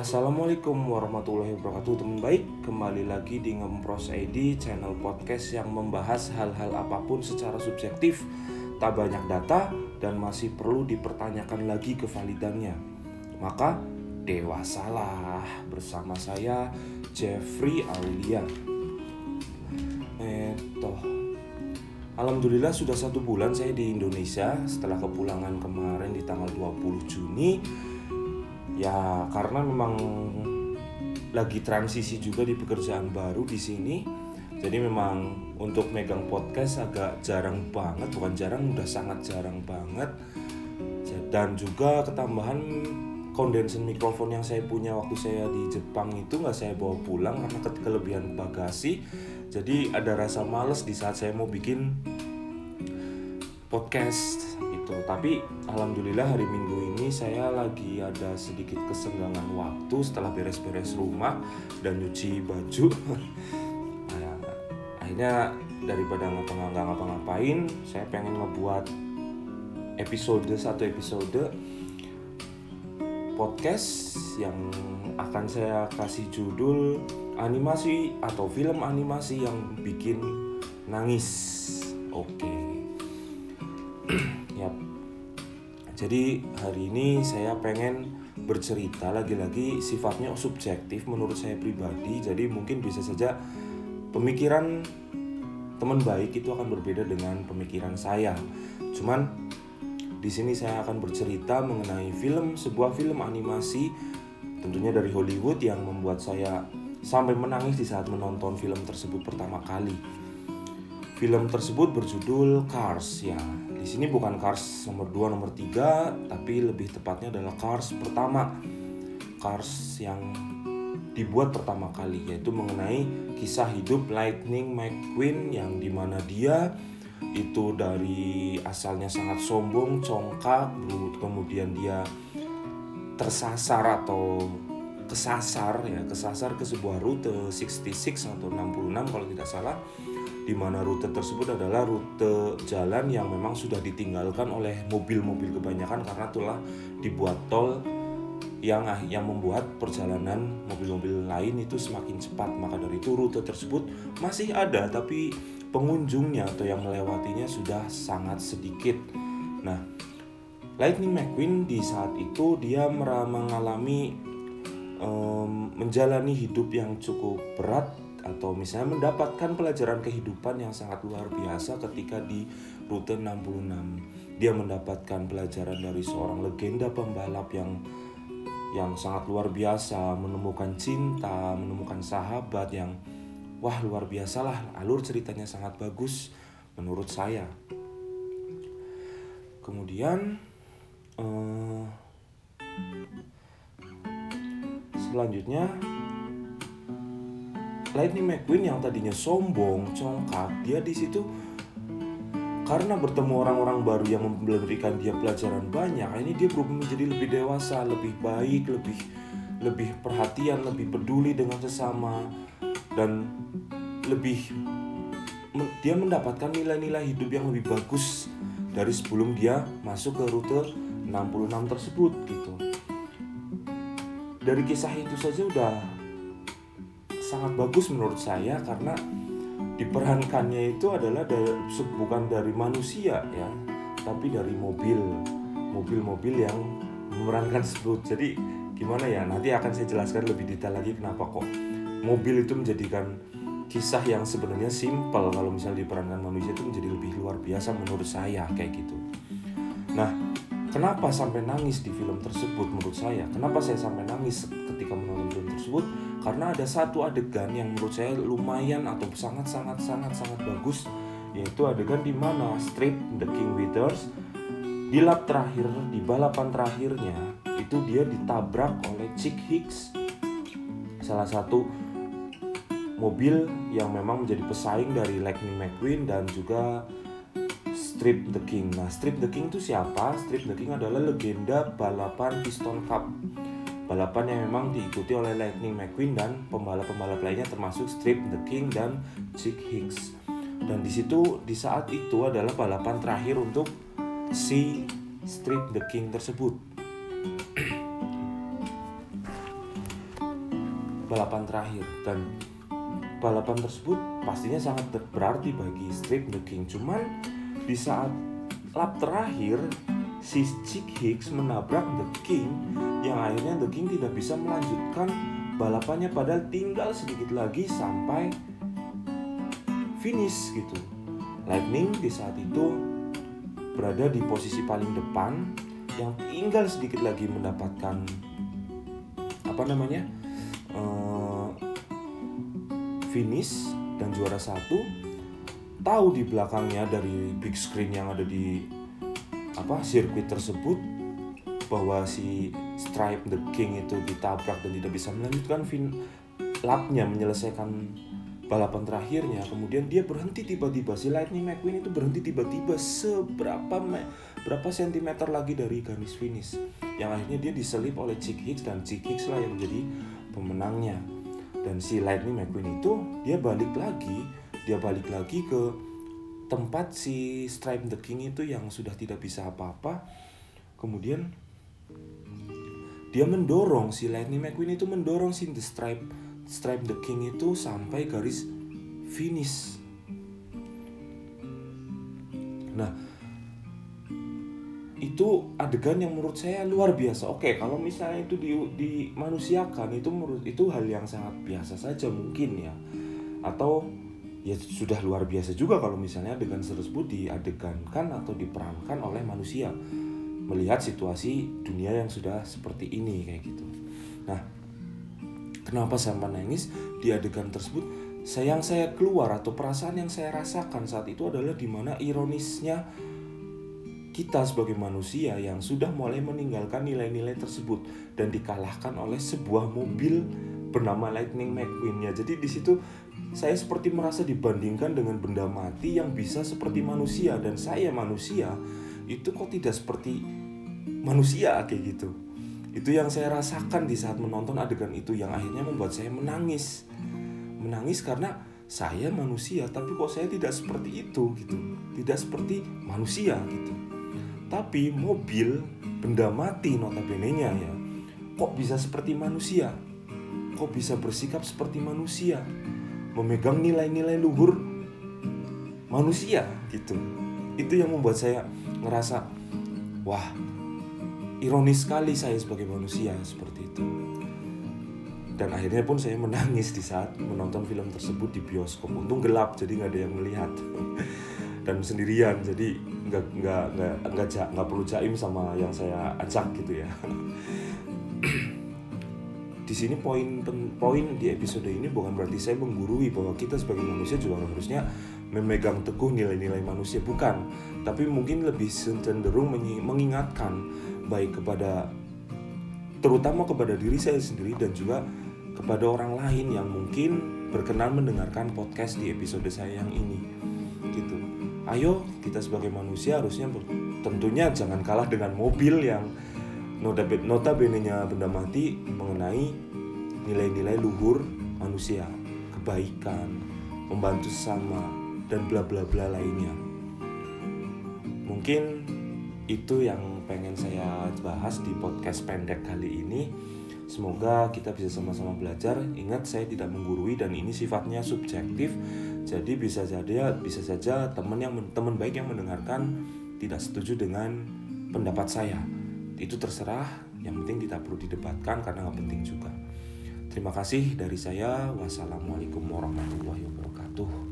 Assalamualaikum warahmatullahi wabarakatuh. Teman baik Kembali lagi di Ngempros ID Channel podcast yang membahas hal-hal apa pun secara subjektif Tak banyak data dan masih perlu dipertanyakan lagi kevalidannya Maka dewasalah bersama saya Jeffrey Aulia. Eh Alhamdulillah sudah satu bulan saya di Indonesia. Setelah kepulangan kemarin di tanggal 20 Juni ya karena memang lagi transisi juga di pekerjaan baru di sini jadi memang untuk megang podcast agak jarang banget bukan jarang udah sangat jarang banget. Dan juga ketambahan kondenser mikrofon yang saya punya waktu saya di Jepang itu nggak saya bawa pulang karena kelebihan bagasi. Jadi ada rasa males di saat saya mau bikin podcast gitu. Tapi alhamdulillah hari minggu ini saya lagi ada sedikit kesenggangan waktu setelah beres-beres rumah dan nyuci baju nah, akhirnya daripada nggak ngapa-ngapain saya pengen ngebuat episode satu episode podcast yang akan saya kasih judul animasi atau film animasi yang bikin nangis oke okay. Jadi hari ini saya pengen bercerita lagi-lagi sifatnya subjektif menurut saya pribadi. Jadi mungkin bisa saja pemikiran teman baik itu akan berbeda dengan pemikiran saya. Cuman di sini saya akan bercerita mengenai film sebuah film animasi tentunya dari Hollywood yang membuat saya sampai menangis di saat menonton film tersebut pertama kali. Film tersebut berjudul Cars ya. Di sini bukan Cars nomor 2, nomor 3, tapi lebih tepatnya adalah Cars pertama. Cars yang dibuat pertama kali yaitu mengenai kisah hidup Lightning McQueen yang di mana dia itu dari asalnya sangat sombong, congkak, kemudian dia tersasar atau kesasar ya, kesasar ke sebuah rute 66 atau 66 kalau tidak salah di mana rute tersebut adalah rute jalan yang memang sudah ditinggalkan oleh mobil-mobil kebanyakan karena telah dibuat tol yang ah, yang membuat perjalanan mobil-mobil lain itu semakin cepat. Maka dari itu rute tersebut masih ada tapi pengunjungnya atau yang melewatinya sudah sangat sedikit. Nah Lightning McQueen di saat itu dia mengalami um, menjalani hidup yang cukup berat atau misalnya mendapatkan pelajaran kehidupan yang sangat luar biasa ketika di rute 66. Dia mendapatkan pelajaran dari seorang legenda pembalap yang yang sangat luar biasa, menemukan cinta, menemukan sahabat yang wah luar biasa lah. Alur ceritanya sangat bagus menurut saya. Kemudian uh, selanjutnya Lightning McQueen yang tadinya sombong, congkak, dia di situ karena bertemu orang-orang baru yang memberikan dia pelajaran banyak, ini dia berubah menjadi lebih dewasa, lebih baik, lebih lebih perhatian, lebih peduli dengan sesama dan lebih dia mendapatkan nilai-nilai hidup yang lebih bagus dari sebelum dia masuk ke rute 66 tersebut gitu. Dari kisah itu saja udah sangat bagus menurut saya karena diperankannya itu adalah dari, bukan dari manusia ya tapi dari mobil mobil-mobil yang memerankan sebut jadi gimana ya nanti akan saya jelaskan lebih detail lagi kenapa kok mobil itu menjadikan kisah yang sebenarnya simple kalau misalnya diperankan manusia itu menjadi lebih luar biasa menurut saya kayak gitu. Nah kenapa sampai nangis di film tersebut menurut saya? Kenapa saya sampai nangis ketika tersebut karena ada satu adegan yang menurut saya lumayan atau sangat sangat sangat sangat bagus yaitu adegan di mana Strip The King Withers di lap terakhir di balapan terakhirnya itu dia ditabrak oleh Chick Hicks salah satu mobil yang memang menjadi pesaing dari Lightning McQueen dan juga Strip the King. Nah, Strip the King itu siapa? Strip the King adalah legenda balapan Piston Cup balapan yang memang diikuti oleh Lightning McQueen dan pembalap-pembalap lainnya termasuk Strip the King dan Chick Hicks. Dan di situ di saat itu adalah balapan terakhir untuk si Strip the King tersebut. balapan terakhir dan balapan tersebut pastinya sangat berarti bagi Strip The King cuman di saat lap terakhir si Chick Hicks menabrak The King yang akhirnya The King tidak bisa melanjutkan balapannya padahal tinggal sedikit lagi sampai finish gitu. Lightning di saat itu berada di posisi paling depan yang tinggal sedikit lagi mendapatkan apa namanya uh, finish dan juara satu. Tahu di belakangnya dari big screen yang ada di apa sirkuit tersebut bahwa si Stripe the King itu ditabrak dan tidak bisa melanjutkan fin lapnya menyelesaikan balapan terakhirnya. Kemudian dia berhenti tiba-tiba. Si Lightning McQueen itu berhenti tiba-tiba seberapa berapa sentimeter lagi dari garis finish. Yang akhirnya dia diselip oleh Chick Hicks dan Chick Hicks lah yang menjadi pemenangnya. Dan si Lightning McQueen itu dia balik lagi. Dia balik lagi ke tempat si Stripe the King itu yang sudah tidak bisa apa-apa kemudian dia mendorong si Lightning McQueen itu mendorong si The Stripe Stripe the King itu sampai garis finish. Nah, itu adegan yang menurut saya luar biasa. Oke, kalau misalnya itu di, dimanusiakan itu menurut itu hal yang sangat biasa saja mungkin ya. Atau ya sudah luar biasa juga kalau misalnya adegan tersebut diadegankan atau diperankan oleh manusia melihat situasi dunia yang sudah seperti ini kayak gitu. Nah, Kenapa saya menangis di adegan tersebut? Sayang saya keluar atau perasaan yang saya rasakan saat itu adalah di mana ironisnya kita sebagai manusia yang sudah mulai meninggalkan nilai-nilai tersebut dan dikalahkan oleh sebuah mobil bernama Lightning McQueen ya. Jadi di situ saya seperti merasa dibandingkan dengan benda mati yang bisa seperti manusia dan saya manusia itu kok tidak seperti manusia kayak gitu. Itu yang saya rasakan di saat menonton adegan itu yang akhirnya membuat saya menangis. Menangis karena saya manusia tapi kok saya tidak seperti itu gitu. Tidak seperti manusia gitu. Tapi mobil benda mati notabene-nya ya. Kok bisa seperti manusia? Kok bisa bersikap seperti manusia? Memegang nilai-nilai luhur manusia gitu. Itu yang membuat saya ngerasa wah ironis sekali saya sebagai manusia seperti itu. Dan akhirnya pun saya menangis di saat menonton film tersebut di bioskop. Untung gelap jadi nggak ada yang melihat. Dan sendirian jadi nggak nggak nggak nggak nggak perlu jaim sama yang saya ajak gitu ya di sini poin poin di episode ini bukan berarti saya menggurui bahwa kita sebagai manusia juga harusnya memegang teguh nilai-nilai manusia bukan. Tapi mungkin lebih cenderung mengingatkan baik kepada terutama kepada diri saya sendiri dan juga kepada orang lain yang mungkin berkenan mendengarkan podcast di episode saya yang ini. Gitu. Ayo kita sebagai manusia harusnya tentunya jangan kalah dengan mobil yang notabene nya benda mati mengenai nilai-nilai luhur manusia kebaikan membantu sesama dan bla bla bla lainnya mungkin itu yang pengen saya bahas di podcast pendek kali ini. Semoga kita bisa sama-sama belajar. Ingat saya tidak menggurui dan ini sifatnya subjektif. Jadi bisa saja bisa saja teman yang teman baik yang mendengarkan tidak setuju dengan pendapat saya itu terserah yang penting tidak perlu didebatkan karena nggak penting juga. Terima kasih dari saya. Wassalamualaikum warahmatullahi wabarakatuh.